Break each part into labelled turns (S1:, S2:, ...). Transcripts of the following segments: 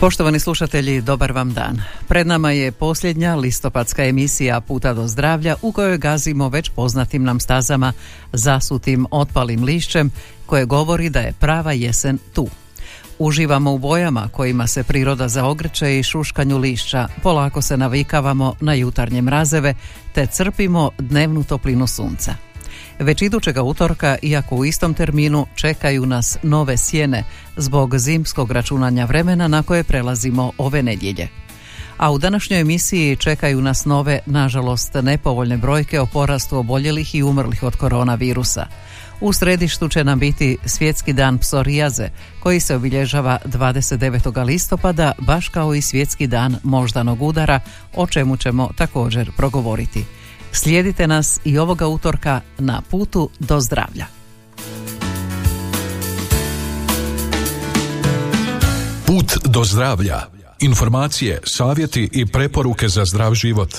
S1: Poštovani slušatelji, dobar vam dan. Pred nama je posljednja listopadska emisija Puta do zdravlja u kojoj gazimo već poznatim nam stazama zasutim otpalim lišćem koje govori da je prava jesen tu. Uživamo u bojama kojima se priroda zaogreće i šuškanju lišća, polako se navikavamo na jutarnje mrazeve te crpimo dnevnu toplinu sunca. Već idućega utorka, iako u istom terminu, čekaju nas nove sjene zbog zimskog računanja vremena na koje prelazimo ove nedjelje. A u današnjoj emisiji čekaju nas nove, nažalost, nepovoljne brojke o porastu oboljelih i umrlih od koronavirusa. U središtu će nam biti Svjetski dan psorijaze, koji se obilježava 29. listopada, baš kao i Svjetski dan moždanog udara, o čemu ćemo također progovoriti. Slijedite nas i ovoga utorka na putu do zdravlja.
S2: Put do zdravlja. Informacije, savjeti i preporuke za zdrav život.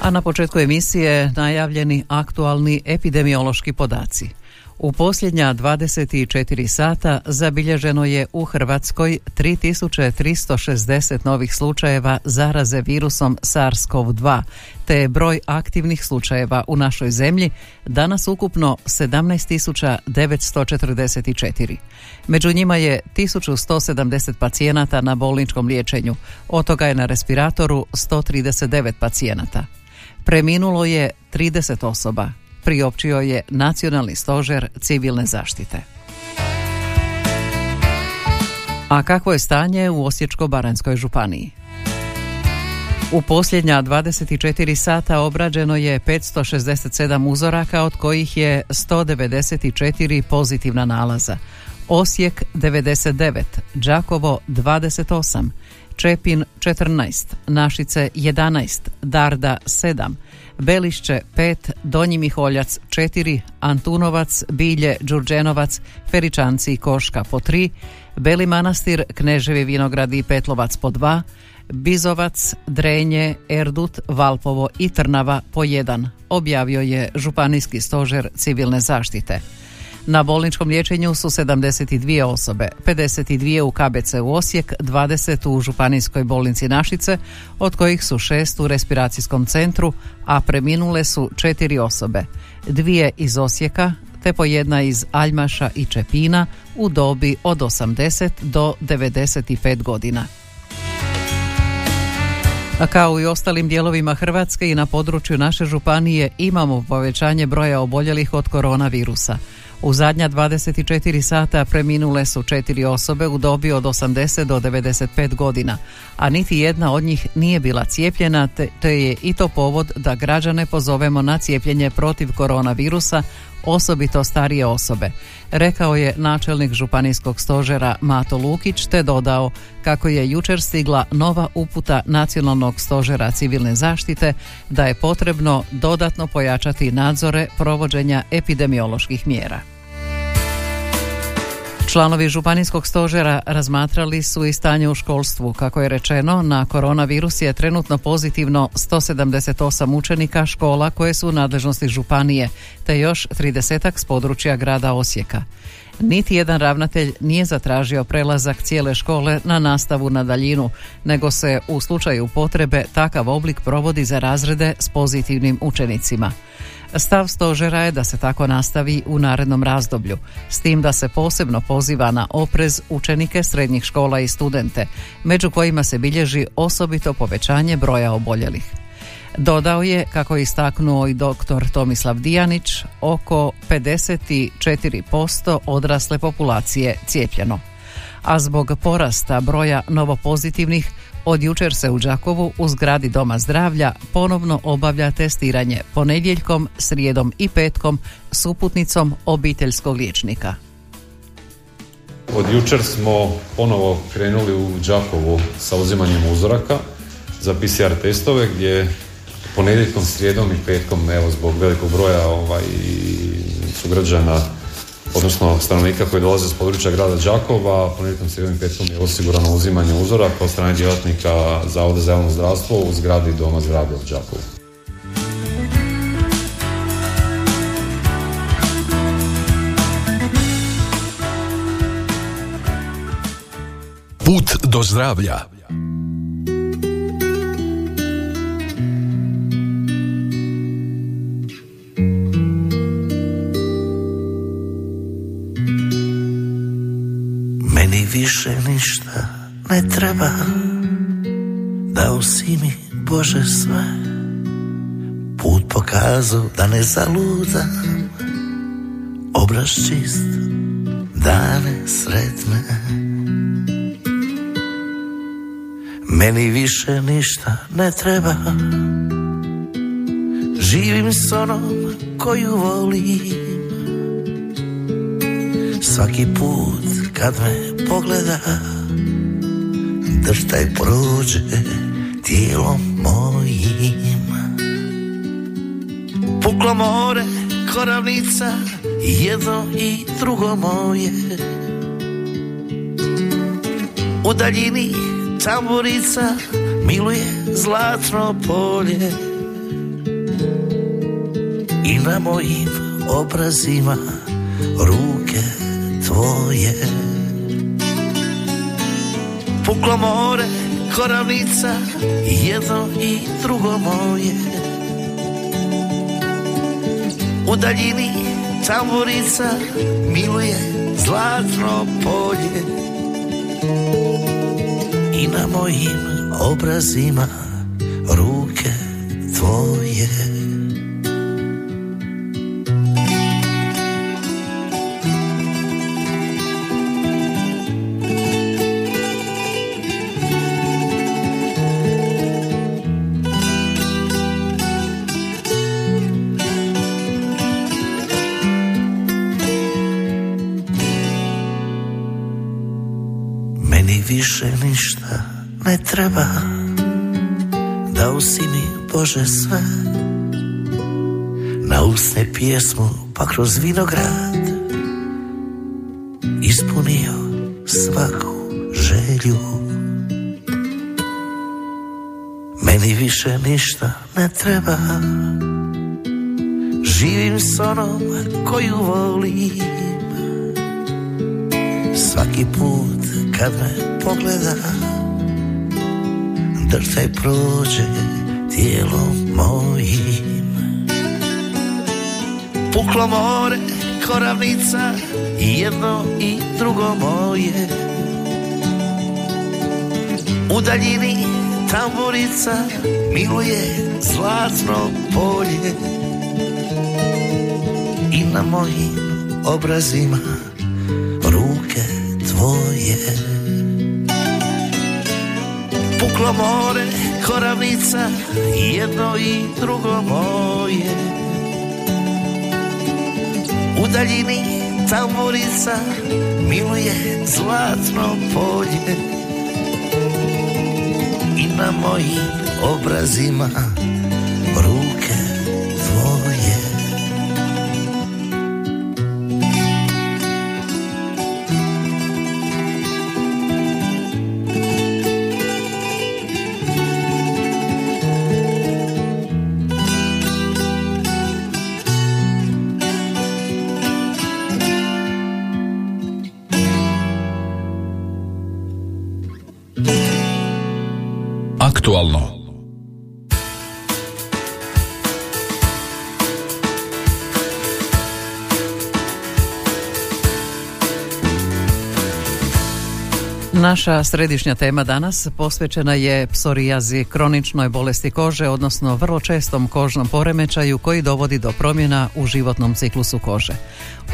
S1: A na početku emisije najavljeni aktualni epidemiološki podaci. U posljednja 24 sata zabilježeno je u Hrvatskoj 3360 novih slučajeva zaraze virusom SARS-CoV-2, te je broj aktivnih slučajeva u našoj zemlji danas ukupno 17944. Među njima je 1170 pacijenata na bolničkom liječenju, od toga je na respiratoru 139 pacijenata. Preminulo je 30 osoba, priopćio je Nacionalni stožer civilne zaštite. A kakvo je stanje u Osječko-Baranjskoj županiji? U posljednja 24 sata obrađeno je 567 uzoraka, od kojih je 194 pozitivna nalaza. Osijek 99, Đakovo 28, Čepin 14, Našice 11, Darda 7, Belišće 5, Donji Miholjac 4, Antunovac, Bilje, Đurđenovac, Feričanci i Koška po 3, Beli Manastir, Kneževi Vinogradi i Petlovac po 2, Bizovac, Drenje, Erdut, Valpovo i Trnava po 1, objavio je Županijski stožer civilne zaštite. Na bolničkom liječenju su 72 osobe, 52 u KBC u Osijek, 20 u Županijskoj bolnici Našice, od kojih su 6 u respiracijskom centru, a preminule su 4 osobe, dvije iz Osijeka, te po jedna iz Aljmaša i Čepina u dobi od 80 do 95 godina. A kao i ostalim dijelovima Hrvatske i na području naše županije imamo povećanje broja oboljelih od koronavirusa. U zadnja 24 sata preminule su četiri osobe u dobi od 80 do 95 godina, a niti jedna od njih nije bila cijepljena, te, je i to povod da građane pozovemo na cijepljenje protiv koronavirusa, osobito starije osobe. Rekao je načelnik županijskog stožera Mato Lukić te dodao kako je jučer stigla nova uputa nacionalnog stožera civilne zaštite da je potrebno dodatno pojačati nadzore provođenja epidemioloških mjera. Članovi županijskog stožera razmatrali su i stanje u školstvu. Kako je rečeno, na koronavirus je trenutno pozitivno 178 učenika škola koje su u nadležnosti županije, te još 30 s područja grada Osijeka. Niti jedan ravnatelj nije zatražio prelazak cijele škole na nastavu na daljinu, nego se u slučaju potrebe takav oblik provodi za razrede s pozitivnim učenicima. Stav stožera je da se tako nastavi u narednom razdoblju, s tim da se posebno poziva na oprez učenike srednjih škola i studente, među kojima se bilježi osobito povećanje broja oboljelih. Dodao je, kako je istaknuo i doktor Tomislav Dijanić, oko 54% odrasle populacije cijepljeno. A zbog porasta broja novopozitivnih od jučer se u Đakovu u zgradi Doma zdravlja ponovno obavlja testiranje ponedjeljkom, srijedom i petkom s uputnicom obiteljskog liječnika.
S3: Od jučer smo ponovo krenuli u Đakovu sa uzimanjem uzoraka za PCR testove gdje ponedjeljkom, srijedom i petkom, evo, zbog velikog broja ovaj, sugrađana odnosno stanovnika koji dolaze s područja grada Đakova, srijedom i petkom je osigurano uzimanje uzoraka od strane djelatnika Zavoda za javno zdravstvo u zgradi Doma zdravlja u Đakovu.
S2: Put do zdravlja.
S4: Više ništa ne treba. Dao si mi Bože sve. Put pokazao da ne zaludam Obraz čist Dane sretne. Meni više ništa ne treba. Živim s onom koju volim. Svaki put kad me pogleda Drštaj prođe tijelom mojim. Puklo more, koravnica Jedno i drugo moje. U daljini tamburica miluje zlatno polje. I na mojim obrazima ruke tvoje puklo more koravnica jedno i drugo moje. U daljini tamburica miluje zlatno polje. I na mojim obrazima ruke tvoje mi Bože sve. Na usne pjesmu pa kroz vinograd Ispunio svaku želju. Meni više ništa ne treba. Živim s onom koju volim. Svaki put kad me pogleda Drhtaj prođe tijelom mojim Puklo more, koravnica Jedno i drugo moje. U daljini tamburica Miluje zlatno polje. I na mojim obrazima ruke tvoje. Puklo more, koravnica, jedno i drugo moje. U daljini tamburica miluje zlatno polje. I na mojim obrazima
S2: Allah.
S1: Naša središnja tema danas posvećena je psorijazi, kroničnoj bolesti kože, odnosno vrlo čestom kožnom poremećaju koji dovodi do promjena u životnom ciklusu kože.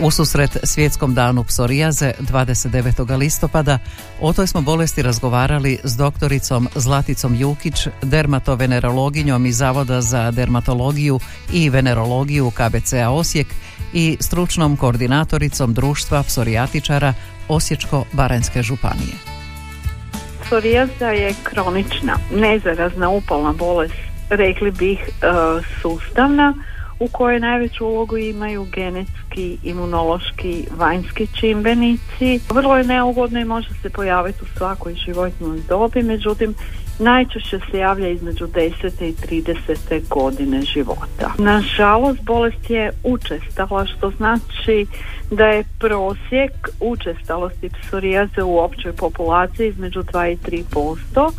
S1: U susret svjetskom danu psorijaze 29. listopada o toj smo bolesti razgovarali s doktoricom Zlaticom Jukić, dermatovenerologinjom iz Zavoda za dermatologiju i venerologiju KBCA Osijek i stručnom koordinatoricom društva psorijatičara Osječko-Baranjske županije.
S5: Psorijaza je kronična, nezarazna upalna bolest rekli bih sustavna u kojoj najveću ulogu imaju genetski, imunološki, vanjski čimbenici. Vrlo je neugodno i može se pojaviti u svakoj životnoj dobi, međutim najčešće se javlja između 10. i 30. godine života. Nažalost, bolest je učestala, što znači da je prosjek učestalosti psorijaze u općoj populaciji između 2 i 3%.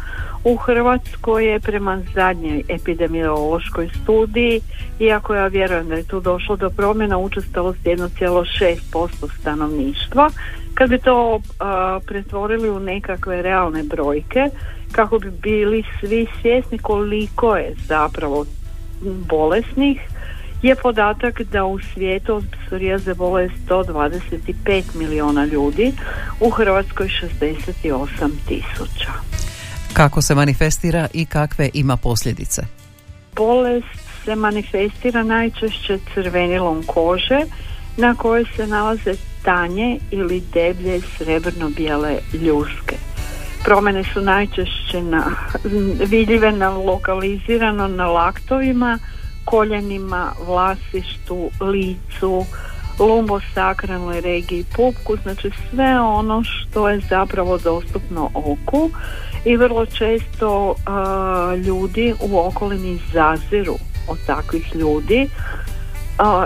S5: U Hrvatskoj je prema zadnjoj epidemiološkoj studiji, iako ja vjerujem da je tu došlo do promjena učestalosti 1,6% stanovništva, kad bi to pretvorili u nekakve realne brojke, kako bi bili svi svjesni koliko je zapravo bolesnih, je podatak da u svijetu od psorijaze bole 125 miliona ljudi, u Hrvatskoj 68 tisuća.
S1: Kako se manifestira i kakve ima posljedice?
S5: Bolest se manifestira najčešće crvenilom kože na kojoj se nalaze tanje ili deblje srebrno-bijele ljuske. Promjene su najčešće na, vidljive na lokalizirano na laktovima, koljenima, vlasištu, licu, lumbosakralnoj regiji pupku, znači sve ono što je zapravo dostupno oku i vrlo često ljudi u okolini zaziru od takvih ljudi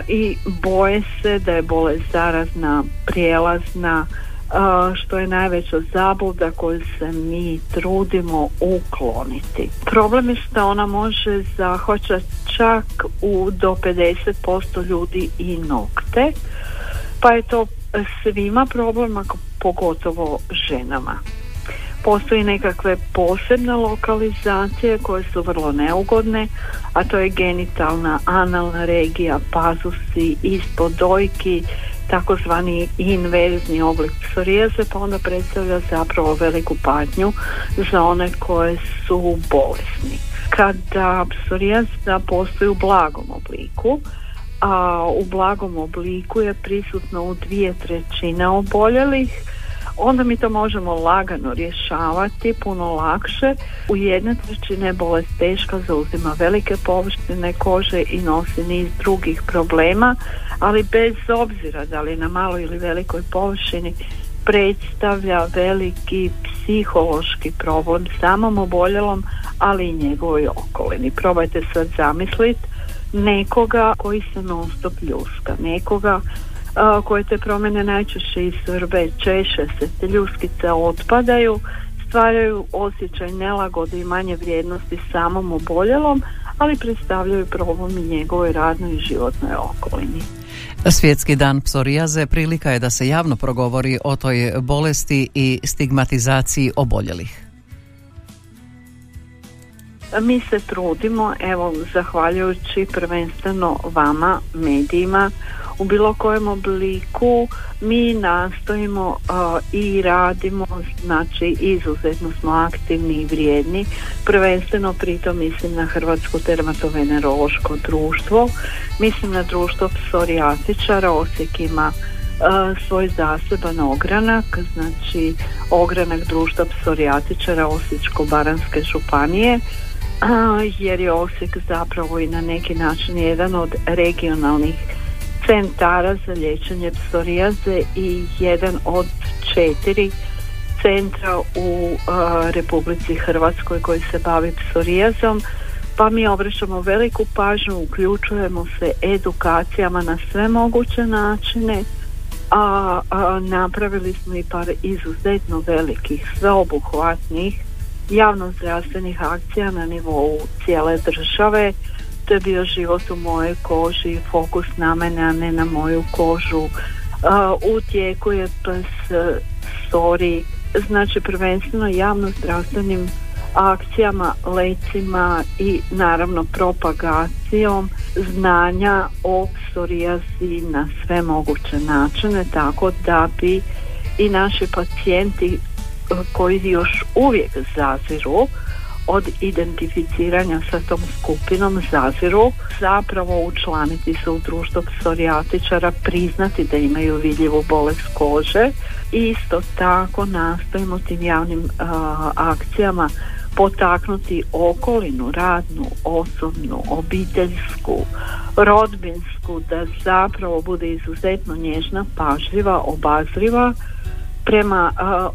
S5: i boje se da je bolest zarazna, prijelazna, što je najveća zabluda koju se mi trudimo ukloniti. Problem je što ona može zahvaćati čak u do 50% ljudi i nokte, pa je to svima problem, pogotovo ženama. Postoji nekakve posebne lokalizacije koje su vrlo neugodne, a to je genitalna analna regija, pazusi, ispod dojki, takozvani inverzni oblik psorijaze, pa onda predstavlja zapravo veliku patnju za one koje su bolesni. Kada psorijaza postoji u blagom obliku, a u blagom obliku je prisutno u dvije trećine oboljelih, onda mi to možemo lagano rješavati, puno lakše. U jedne trećine bolest teška zauzima velike površine kože i nosi niz drugih problema, ali bez obzira da li na maloj ili velikoj površini predstavlja veliki psihološki problem samom oboljelom, ali i njegovoj okolini. Probajte sad zamisliti nekoga koji se non stop ljuska, nekoga koje te promjene najčešće isvrbe, češe se, te ljuskice otpadaju, stvaraju osjećaj nelagode i manje vrijednosti samom oboljelom, ali predstavljaju problem i njegovoj radnoj i životnoj okolini.
S1: Svjetski dan psorijaze prilika je da se javno progovori o toj bolesti i stigmatizaciji oboljelih.
S5: Mi se trudimo, evo, zahvaljujući prvenstveno vama, medijima, u bilo kojem obliku mi nastojimo i radimo znači izuzetno smo aktivni i vrijedni. Prvenstveno pritom mislim na Hrvatsko dermatovenerološko društvo. Mislim na društvo psorijatičara Osijek ima svoj zaseban ogranak znači ogranak društva psorijatičara Osječko-Baranske županije jer je Osijek zapravo i na neki način jedan od regionalnih centara za liječenje psorijaze i jedan od četiri centra u Republici Hrvatskoj koji se bavi psorijazom. Pa mi obraćamo veliku pažnju, uključujemo se edukacijama na sve moguće načine, a, a napravili smo i par izuzetno velikih, sveobuhvatnih javno-zdravstvenih akcija na nivou cijele države to je bio život u mojoj koži, fokus na mene, a ne na moju kožu. Uh, u tijeku je PS story, znači prvenstveno javno zdravstvenim akcijama, lecima i naravno propagacijom znanja o psorijazi na sve moguće načine, tako da bi i naši pacijenti koji još uvijek zaziru od identificiranja sa tom skupinom zaziru zapravo učlaniti se u društvo psorijatičara, priznati da imaju vidljivu bolest kože i isto tako nastojimo tim javnim akcijama potaknuti okolinu, radnu, osobnu, obiteljsku, rodbinsku, da zapravo bude izuzetno nježna, pažljiva, obazriva prema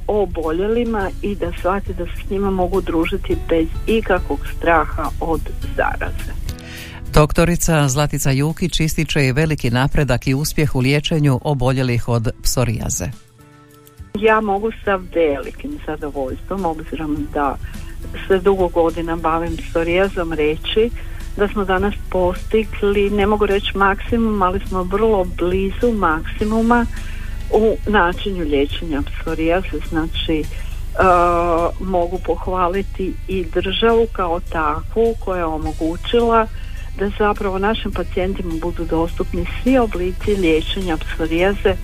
S5: oboljelima i da shvati da se s njima mogu družiti bez ikakvog straha od zaraze.
S1: Doktorica Zlatica Jukić ističe i veliki napredak i uspjeh u liječenju oboljelih od psorijaze.
S5: Ja mogu sa velikim zadovoljstvom, obzirom da se dugo godina bavim psorijazom, reći da smo danas postigli, ne mogu reći maksimum, ali smo vrlo blizu maksimuma u načinju liječenja psorijaze, znači uh, mogu pohvaliti i državu kao takvu koja je omogućila da zapravo našim pacijentima budu dostupni svi oblici liječenja psorijaze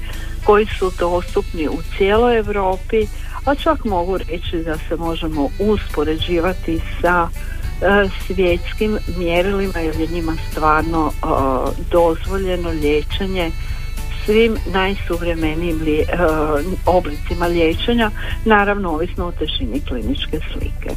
S5: koji su dostupni u cijeloj Europi, a čak mogu reći da se možemo uspoređivati sa e, svjetskim mjerilima jer je njima stvarno e, dozvoljeno liječenje svim najsuvremenijim e, oblicima liječenja, naravno ovisno o težini kliničke slike.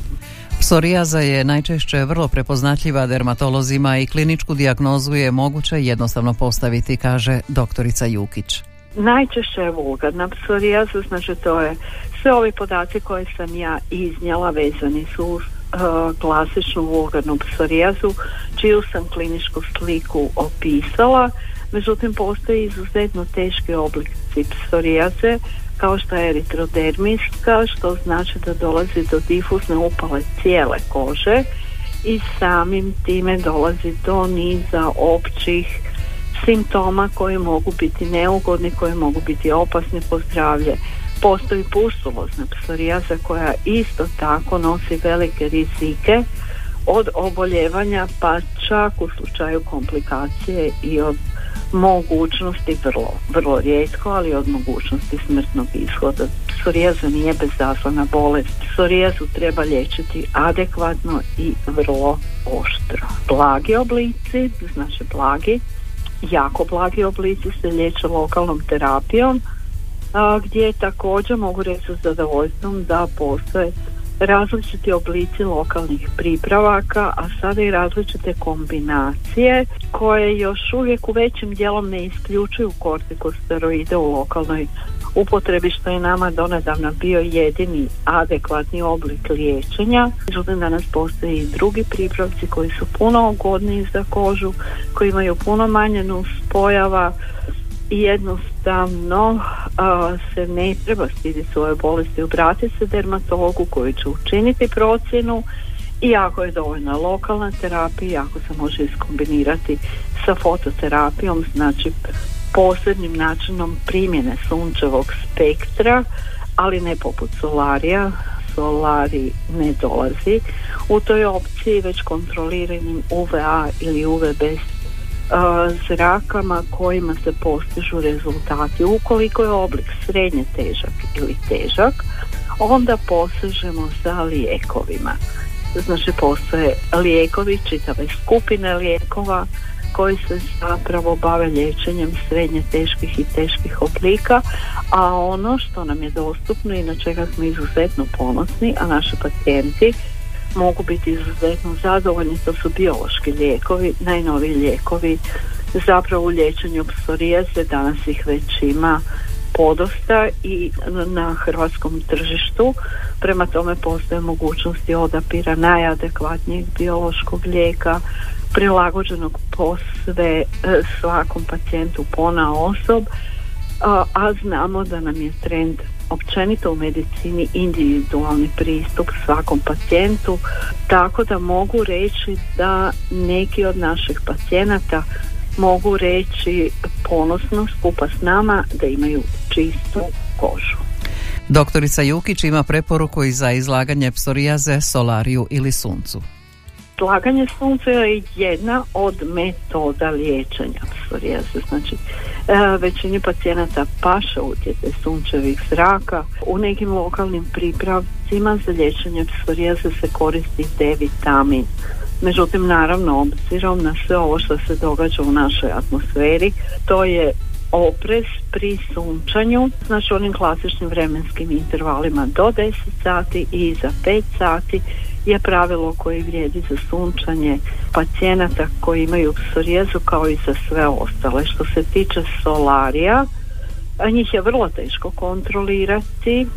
S1: Psorijaza je najčešće vrlo prepoznatljiva dermatolozima i kliničku dijagnozu je moguće jednostavno postaviti, kaže doktorica Jukić.
S5: Najčešće je vulgarna psorijaza, znači to je sve ovi podaci koje sam ja iznjela vezani su uz uh, klasičnu vulgarnu psorijazu, čiju sam kliničku sliku opisala, međutim postoji izuzetno teški oblici psorijaze kao što je eritrodermiska, što znači da dolazi do difuzne upale cijele kože i samim time dolazi do niza općih simptoma koji mogu biti neugodni, koji mogu biti opasni po zdravlje. Postoji pustulozna psorijaza koja isto tako nosi velike rizike od oboljevanja pa čak u slučaju komplikacije i od mogućnosti vrlo, vrlo rijetko, ali od mogućnosti smrtnog ishoda. Psorijaza nije bezazvana bolest. Psorijazu treba liječiti adekvatno i vrlo oštro. Blagi oblici, znači blagi, jako blagi oblici se liječe lokalnom terapijom, a, gdje također mogu reći sa zadovoljstvom da postoje različiti oblici lokalnih pripravaka, a sada i različite kombinacije koje još uvijek u većim dijelom ne isključuju kortikosteroide u lokalnoj upotrebi što je nama donedavno bio jedini adekvatni oblik liječenja. Međutim, danas postoje i drugi pripravci koji su puno ugodniji za kožu, koji imaju puno manje nuspojava i jednostavno se ne treba stiditi svoje bolesti, obratiti se dermatologu koji će učiniti procjenu i ako je dovoljna lokalna terapija, ako se može iskombinirati sa fototerapijom, znači posebnim načinom primjene sunčevog spektra, ali ne poput solarija, solari ne dolazi u toj opciji već kontroliranim UVA ili UVB zrakama kojima se postižu rezultati. Ukoliko je oblik srednje težak ili težak, onda posežemo za lijekovima. Znači postoje lijekovi, čitave skupine lijekova koji se zapravo bave liječenjem srednje teških i teških oblika, a ono što nam je dostupno i na čega smo izuzetno ponosni, a naši pacijenti mogu biti izuzetno zadovoljni, to su biološki lijekovi, najnoviji lijekovi. Zapravo u liječenju psorijaze, danas ih već ima podosta i na hrvatskom tržištu. Prema tome postoje mogućnosti odapira najadekvatnijeg biološkog lijeka prilagođenog posve e, svakom pacijentu pona osob a znamo da nam je trend općenito u medicini individualni pristup svakom pacijentu tako da mogu reći da neki od naših pacijenata mogu reći ponosno skupa s nama da imaju čistu kožu.
S1: Doktorica Jukić ima preporuku i za izlaganje psorijaze, solariju ili suncu.
S5: Izlaganje suncu je jedna od metoda liječenja psorijaze. Znači, e, većini pacijenata paše utjecaj sunčevih zraka. U nekim lokalnim pripravcima za liječenje psorijaze se koristi D vitamin. Međutim, naravno, obzirom na sve ovo što se događa u našoj atmosferi, to je oprez pri sunčanju, znači onim klasičnim vremenskim intervalima do 10 sati i za 5 sati je pravilo koje vrijedi za sunčanje pacijenata koji imaju psorijezu kao i za sve ostale. Što se tiče solarija, njih je vrlo teško kontrolirati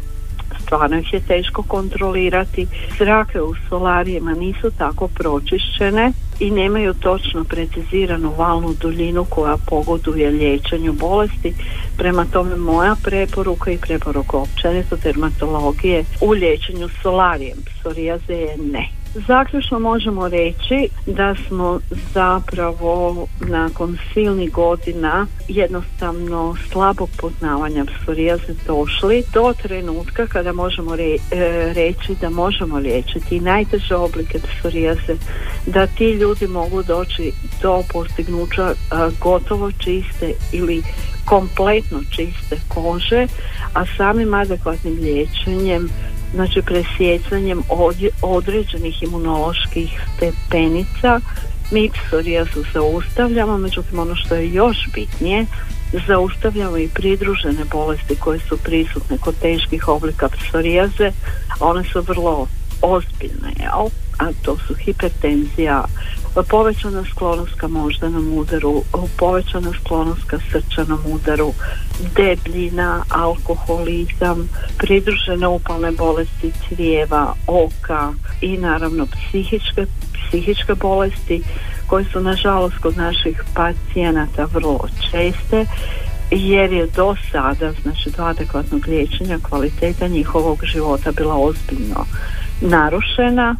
S5: stvarno ih je teško kontrolirati. Zrake u solarijima nisu tako pročišćene i nemaju točno preciziranu valnu duljinu koja pogoduje liječenju bolesti. Prema tome moja preporuka i preporuka općenito dermatologije u liječenju solarijem psorijaze je ne. Zaključno možemo reći da smo zapravo nakon silnih godina jednostavno slabog poznavanja psorijaze došli do trenutka kada možemo e, reći da možemo liječiti najteže oblike psorijaze, da ti ljudi mogu doći do postignuća gotovo čiste ili kompletno čiste kože, a samim adekvatnim liječenjem znači presjecanjem određenih imunoloških stepenica mi psorijazu zaustavljamo, međutim ono što je još bitnije zaustavljamo i pridružene bolesti koje su prisutne kod teških oblika psorijaze, one su vrlo ozbiljne, a to su hipertenzija, povećana sklonost ka moždanom udaru, povećana sklonost ka srčanom udaru, debljina, alkoholizam, pridružene upalne bolesti crijeva, oka i naravno psihičke, psihičke bolesti koje su nažalost kod naših pacijenata vrlo česte jer je do sada, znači do adekvatnog liječenja kvaliteta njihovog života bila ozbiljno narušena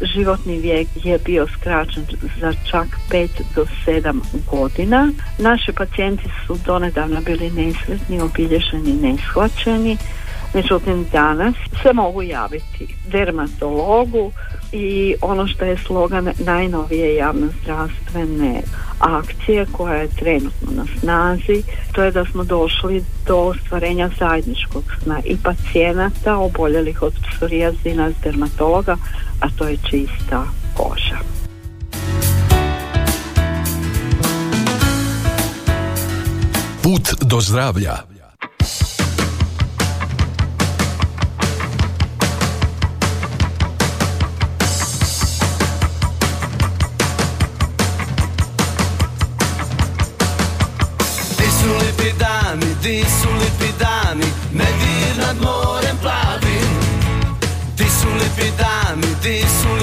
S5: životni vijek je bio skraćen za čak 5 do 7 godina. Naši pacijenti su donedavno bili nesretni, obilježeni, neshvaćeni. Međutim, danas se mogu javiti dermatologu i ono što je slogan najnovije javno zdravstvene akcije koja je trenutno na snazi, to je da smo došli do ostvarenja zajedničkog sna i pacijenata oboljelih od psorijazina dermatologa, a to je čista koža.
S2: Put do zdravlja
S6: Di su lipi dani, dir nad morem plavim. Di su lipi dani, di su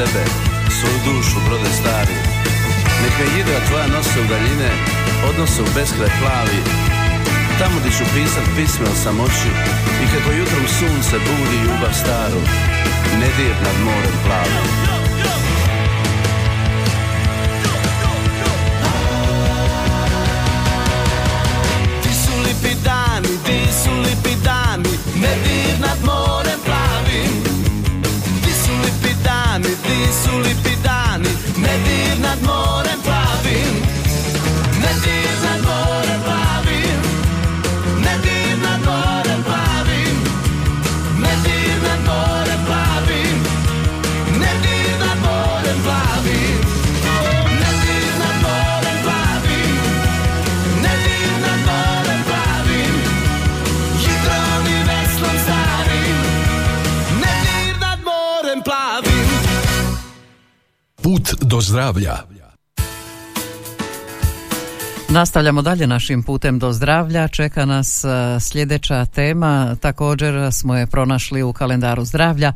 S7: sebe Svoju dušu brode stari. Neka jedra tvoja nose u daljine Odnose u beskraj plavi. Tamo gdje ću pisat pisme o samoći I kako jutrom sunce budi ljubav staru Nedir nad morem plavim
S6: dani, ti
S2: zdravlja.
S1: Nastavljamo dalje našim putem do zdravlja. Čeka nas e, sljedeća tema. Također smo je pronašli u kalendaru zdravlja.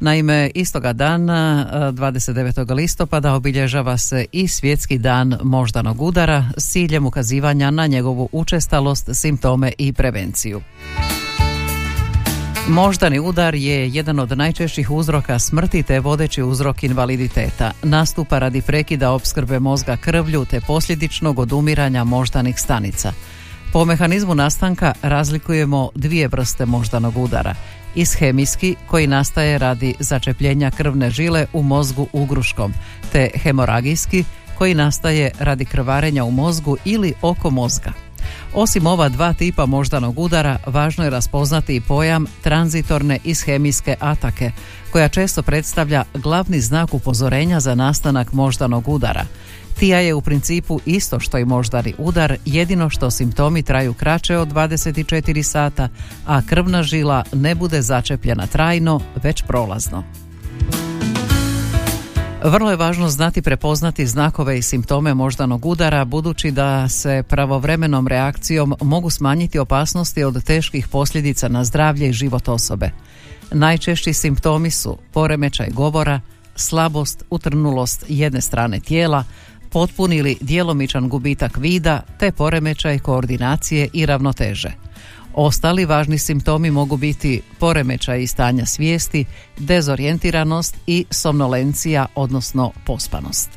S1: Naime, istoga dana, 29. listopada, obilježava se i svjetski dan moždanog udara s ciljem ukazivanja na njegovu učestalost, simptome i prevenciju. Moždani udar je jedan od najčešćih uzroka smrti te vodeći uzrok invaliditeta. Nastupa radi prekida opskrbe mozga krvlju te posljedičnog odumiranja moždanih stanica. Po mehanizmu nastanka razlikujemo dvije vrste moždanog udara. Ishemijski koji nastaje radi začepljenja krvne žile u mozgu ugruškom, te hemoragijski koji nastaje radi krvarenja u mozgu ili oko mozga. Osim ova dva tipa moždanog udara, važno je raspoznati i pojam tranzitorne ishemijske atake, koja često predstavlja glavni znak upozorenja za nastanak moždanog udara. Tija je u principu isto što i moždani udar, jedino što simptomi traju kraće od 24 sata, a krvna žila ne bude začepljena trajno, već prolazno. Vrlo je važno znati prepoznati znakove i simptome moždanog udara budući da se pravovremenom reakcijom mogu smanjiti opasnosti od teških posljedica na zdravlje i život osobe. Najčešći simptomi su poremećaj govora, slabost, utrnulost jedne strane tijela, potpun ili djelomičan gubitak vida te poremećaj koordinacije i ravnoteže. Ostali važni simptomi mogu biti poremećaj stanja svijesti, dezorijentiranost i somnolencija, odnosno pospanost.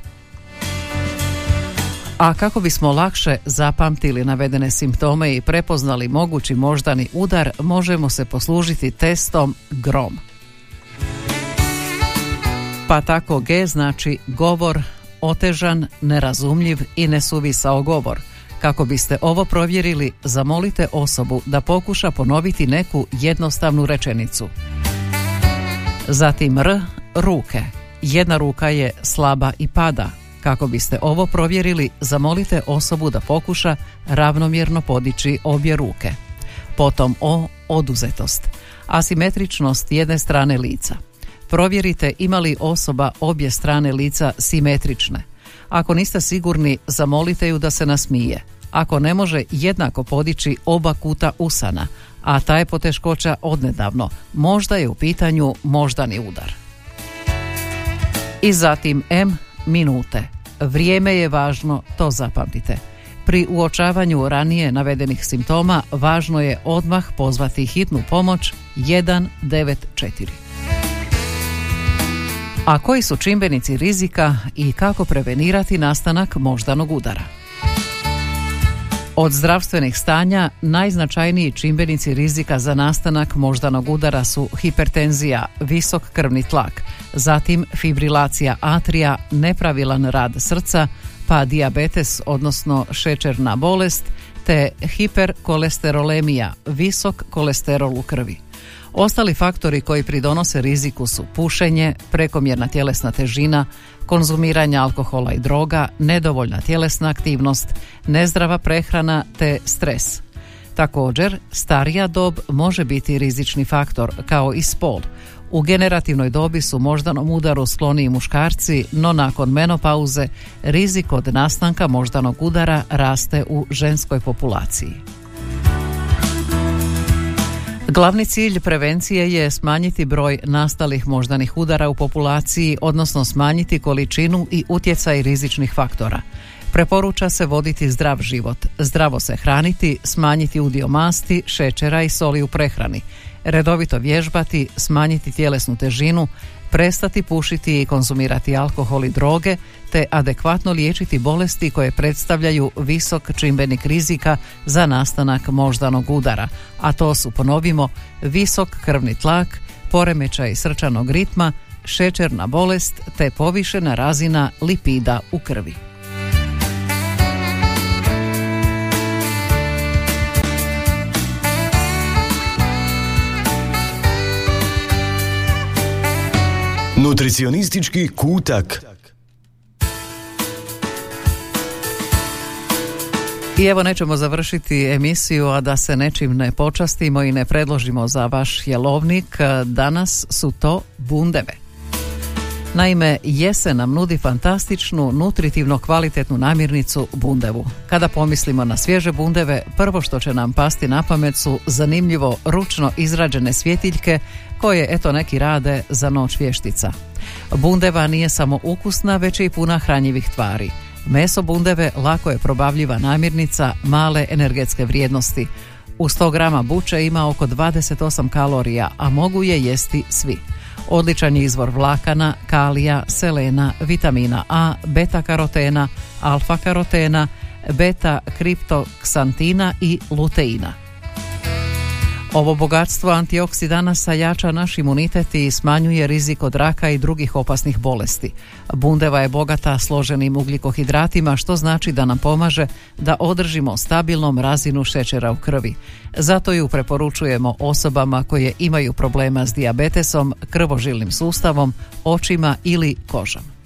S1: A kako bismo lakše zapamtili navedene simptome i prepoznali mogući moždani udar, možemo se poslužiti testom GROM. Pa tako G znači govor, otežan, nerazumljiv i nesuvisao govor – kako biste ovo provjerili, zamolite osobu da pokuša ponoviti neku jednostavnu rečenicu. Zatim R, ruke. Jedna ruka je slaba i pada. Kako biste ovo provjerili, zamolite osobu da pokuša ravnomjerno podići obje ruke. Potom O, oduzetost. Asimetričnost jedne strane lica. Provjerite ima li osoba obje strane lica simetrične. Ako niste sigurni, zamolite ju da se nasmije. Ako ne može jednako podići oba kuta usana, a ta je poteškoća odnedavno, možda je u pitanju moždani udar. I zatim M minute. Vrijeme je važno, to zapamtite. Pri uočavanju ranije navedenih simptoma važno je odmah pozvati hitnu pomoć 194. A koji su čimbenici rizika i kako prevenirati nastanak moždanog udara? Od zdravstvenih stanja najznačajniji čimbenici rizika za nastanak moždanog udara su hipertenzija, visok krvni tlak, zatim fibrilacija atrija, nepravilan rad srca, pa dijabetes odnosno šećerna bolest, te hiperkolesterolemija, visok kolesterol u krvi. Ostali faktori koji pridonose riziku su pušenje, prekomjerna tjelesna težina, konzumiranje alkohola i droga, nedovoljna tjelesna aktivnost, nezdrava prehrana te stres. Također, starija dob može biti rizični faktor, kao i spol. U generativnoj dobi su moždanom udaru skloniji muškarci, no nakon menopauze rizik od nastanka moždanog udara raste u ženskoj populaciji. Glavni cilj prevencije je smanjiti broj nastalih moždanih udara u populaciji, odnosno smanjiti količinu i utjecaj rizičnih faktora. Preporuča se voditi zdrav život, zdravo se hraniti, smanjiti udio masti, šećera i soli u prehrani, redovito vježbati, smanjiti tjelesnu težinu, prestati pušiti i konzumirati alkohol i droge, te adekvatno liječiti bolesti koje predstavljaju visok čimbenik rizika za nastanak moždanog udara, a to su, ponovimo, visok krvni tlak, poremećaj srčanog ritma, šećerna bolest te povišena razina lipida u krvi.
S8: Nutricionistički kutak.
S1: I evo nećemo završiti emisiju, a da se nečim ne počastimo i ne predložimo za vaš jelovnik. Danas su to bundeve. Naime, jesen nam nudi fantastičnu, nutritivno kvalitetnu namirnicu bundevu. Kada pomislimo na svježe bundeve, prvo što će nam pasti na pamet su zanimljivo ručno izrađene svjetiljke koje eto neki rade za noć vještica. Bundeva nije samo ukusna, već i puna hranjivih tvari. Meso bundeve lako je probavljiva namirnica male energetske vrijednosti. U 100 grama buče ima oko 28 kalorija, a mogu je jesti svi. Odličan je izvor vlakana, kalija, selena, vitamina A, beta karotena, alfa karotena, beta kriptoksantina i luteina. Ovo bogatstvo antioksidanasa jača naš imunitet i smanjuje rizik od raka i drugih opasnih bolesti. Bundeva je bogata složenim ugljikohidratima što znači da nam pomaže da održimo stabilnom razinu šećera u krvi. Zato ju preporučujemo osobama koje imaju problema s dijabetesom, krvožilnim sustavom, očima ili kožom.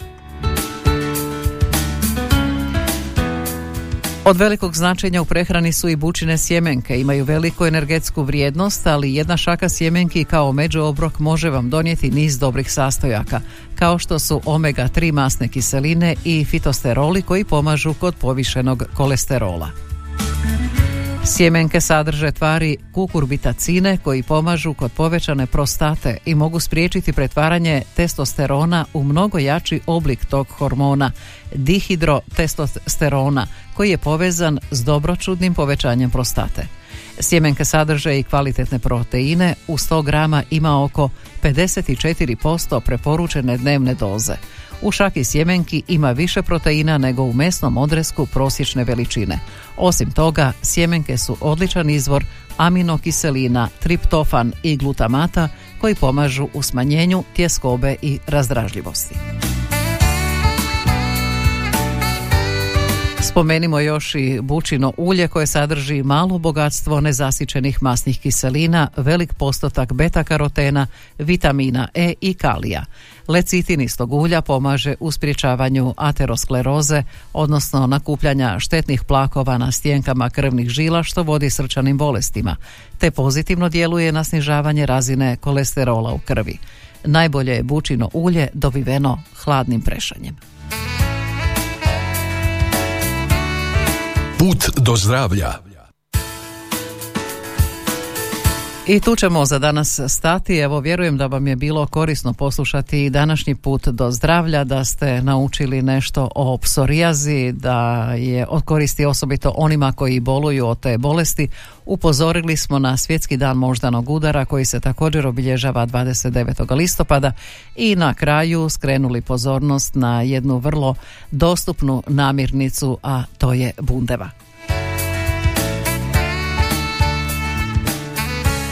S1: Od velikog značenja u prehrani su i bučine sjemenke. Imaju veliku energetsku vrijednost, ali jedna šaka sjemenki kao međuobrok može vam donijeti niz dobrih sastojaka, kao što su omega-3 masne kiseline i fitosteroli koji pomažu kod povišenog kolesterola. Sjemenke sadrže tvari kukurbitacine koji pomažu kod povećane prostate i mogu spriječiti pretvaranje testosterona u mnogo jači oblik tog hormona, dihidrotestosterona, koji je povezan s dobročudnim povećanjem prostate. Sjemenke sadrže i kvalitetne proteine, u 100 grama ima oko 54% preporučene dnevne doze. U šaki sjemenki ima više proteina nego u mesnom odresku prosječne veličine. Osim toga, sjemenke su odličan izvor aminokiselina, triptofan i glutamata koji pomažu u smanjenju tjeskobe i razdražljivosti. Spomenimo još i bučino ulje koje sadrži malo bogatstvo nezasićenih masnih kiselina, velik postotak beta-karotena, vitamina E i kalija. Lecitin istog ulja pomaže u sprječavanju ateroskleroze, odnosno nakupljanja štetnih plakova na stjenkama krvnih žila što vodi srčanim bolestima, te pozitivno djeluje na snižavanje razine kolesterola u krvi. Najbolje je bučino ulje dobiveno hladnim prešanjem.
S2: Put do zdravlja.
S1: I tu ćemo za danas stati. Evo, vjerujem da vam je bilo korisno poslušati današnji put do zdravlja, da ste naučili nešto o psorijazi, da je od koristi osobito onima koji boluju od te bolesti. Upozorili smo na svjetski dan moždanog udara koji se također obilježava 29. listopada i na kraju skrenuli pozornost na jednu vrlo dostupnu namirnicu, a to je bundeva.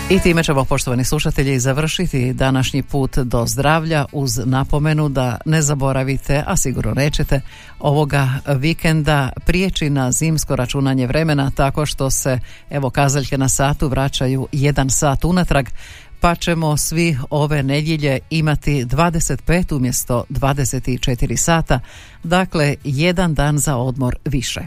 S1: I time ćemo, poštovani slušatelji, završiti današnji put do zdravlja uz napomenu da ne zaboravite, a sigurno nećete, ovoga vikenda prijeći na zimsko računanje vremena tako što se, evo, kazaljke na satu vraćaju jedan sat unatrag, pa ćemo svi ove nedjelje imati 25 umjesto 24 sata, dakle jedan dan za odmor više.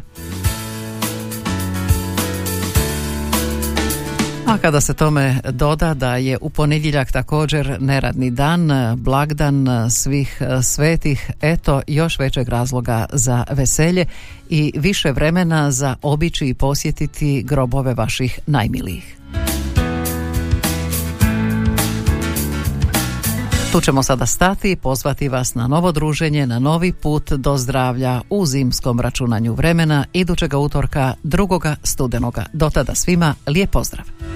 S1: A kada se tome doda da je u ponedjeljak također neradni dan, blagdan svih svetih, eto još većeg razloga za veselje i više vremena za obići i posjetiti grobove vaših najmilijih. Tu ćemo sada stati i pozvati vas na novo druženje, na novi put do zdravlja u zimskom računanju vremena idućega utorka drugoga studenoga. Do tada svima lijep pozdrav!